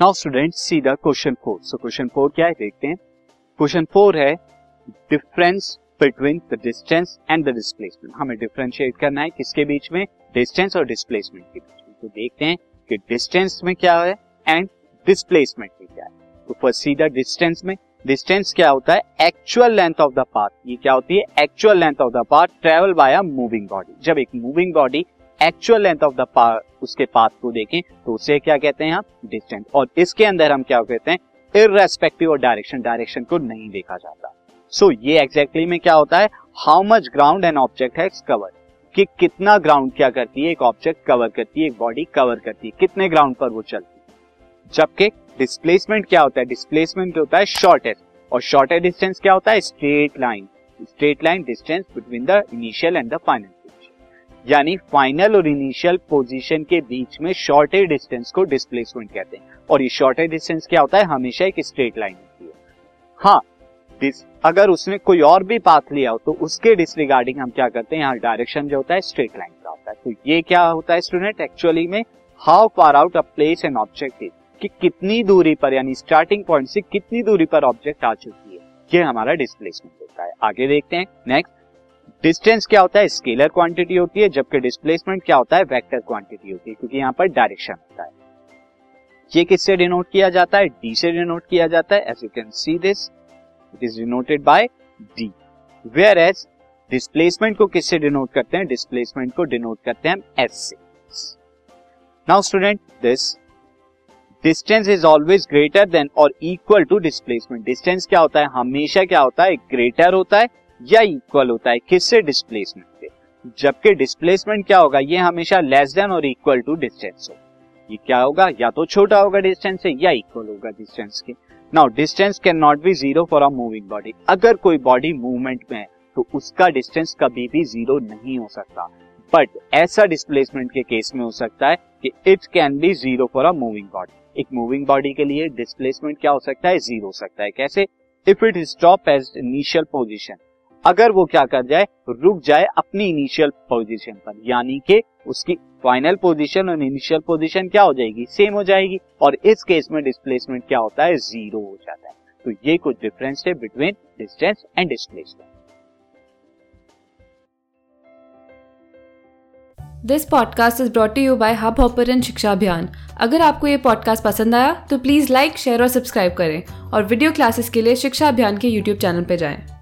Now student see the question four so question four क्या है? देखते हैं. क्वेश्चन फोर है difference between the distance and the displacement हमें डिफरेंशिएट करना है किसके बीच में? डिस्टेंस और डिस्प्लेसमेंट के बीच में. तो देखते हैं कि डिस्टेंस में क्या है एंड डिस्प्लेसमेंट में क्या है. तो फ़र्स्ट सी द डिस्टेंस में. डिस्टेंस क्या होता है? Actual length of the path ये क्या होती है? Actual length of the path travel by a moving body जब एक moving body actual length of the उसके पाथ को देखें तो उसे क्या कहते हैं हम डिस्टेंस और इसके अंदर हम क्या कहते हैं? इरेस्पेक्टिव ऑफ़ डायरेक्शन डायरेक्शन को नहीं देखा जाता। सो so, ये एग्जैक्टली exactly में क्या होता है? How much ground an object है कवर कि कितना ग्राउंड क्या करती है? एक ऑब्जेक्ट कवर करती है एक बॉडी कवर करती है। कितने ग्राउंड पर वो चलती है? जबकि डिस्प्लेसमेंट क्या होता है? डिस्प्लेसमेंट होता है शॉर्टेस्ट और शॉर्टेस्ट डिस्टेंस क्या होता है? Straight line straight line distance between the initial and the final यानी फाइनल और इनिशियल पोजीशन के बीच में शॉर्टेज डिस्टेंस को डिस्प्लेसमेंट कहते हैं। और ये शॉर्टेज डिस्टेंस क्या होता है? हमेशा एक स्ट्रेट लाइन होती है। हाँ अगर उसने कोई और भी पाथ लिया हो तो उसके डिसरिगार्डिंग हम क्या करते हैं? यहाँ डायरेक्शन जो होता है स्ट्रेट लाइन का होता है। तो ये क्या होता है स्टूडेंट एक्चुअली में how far out a place and object is कि कितनी दूरी पर, यानी स्टार्टिंग पॉइंट से कितनी दूरी पर ऑब्जेक्ट आ चुकी है। ये हमारा डिस्प्लेसमेंट होता है। आगे देखते हैं। नेक्स्ट डिस्टेंस क्या होता है? स्केलर क्वांटिटी होती है, जबकि डिस्प्लेसमेंट क्या होता है? वेक्टर क्वांटिटी होती है, क्योंकि यहाँ पर डायरेक्शन होता है। ये किससे डिनोट किया जाता है? डी से डिनोट किया जाता है। As you can see this it is denoted by D where as displacement को किससे डिनोट करते हैं? डिस्प्लेसमेंट को डिनोट करते हैं एस से। Now student this distance is always greater than और इक्वल टू डिस्प्लेसमेंट डिस्टेंस क्या होता है? हमेशा क्या होता है? ग्रेटर होता है। या इक्वल होता है, किससे डिस्प्लेसमेंट से जबकि डिस्प्लेसमेंट क्या होगा? ये हमेशा लेस देन और इक्वल टू डिस्टेंस हो ये क्या होगा? या तो छोटा होगा डिस्टेंस से, या इक्वल होगा डिस्टेंस के। Now distance can not be zero for a moving body अगर कोई बॉडी मूवमेंट में है तो उसका डिस्टेंस कभी भी ज़ीरो नहीं हो सकता। बट ऐसा डिस्प्लेसमेंट के केस में हो सकता है कि it can be zero for a moving body एक मूविंग बॉडी के लिए डिस्प्लेसमेंट क्या हो सकता है? ज़ीरो हो सकता है। कैसे? If it stop as initial position अगर वो क्या कर जाए, रुक जाए अपनी इनिशियल पोजीशन पर। यानी कि उसकी फाइनल पोजीशन और इनिशियल पोजीशन क्या हो जाएगी? सेम हो जाएगी। और इस केस में डिस्प्लेसमेंट क्या होता है? ज़ीरो हो जाता है। तो ये कुछ डिफरेंस है between distance and displacement this podcast is brought you by Hubhopper Shiksha Abhiyan अगर आपको ये पॉडकास्ट पसंद आया तो प्लीज़ लाइक शेयर और सब्सक्राइब करें। और वीडियो क्लासेस के लिए शिक्षा अभियान के यूट्यूब चैनल पर जाएँ।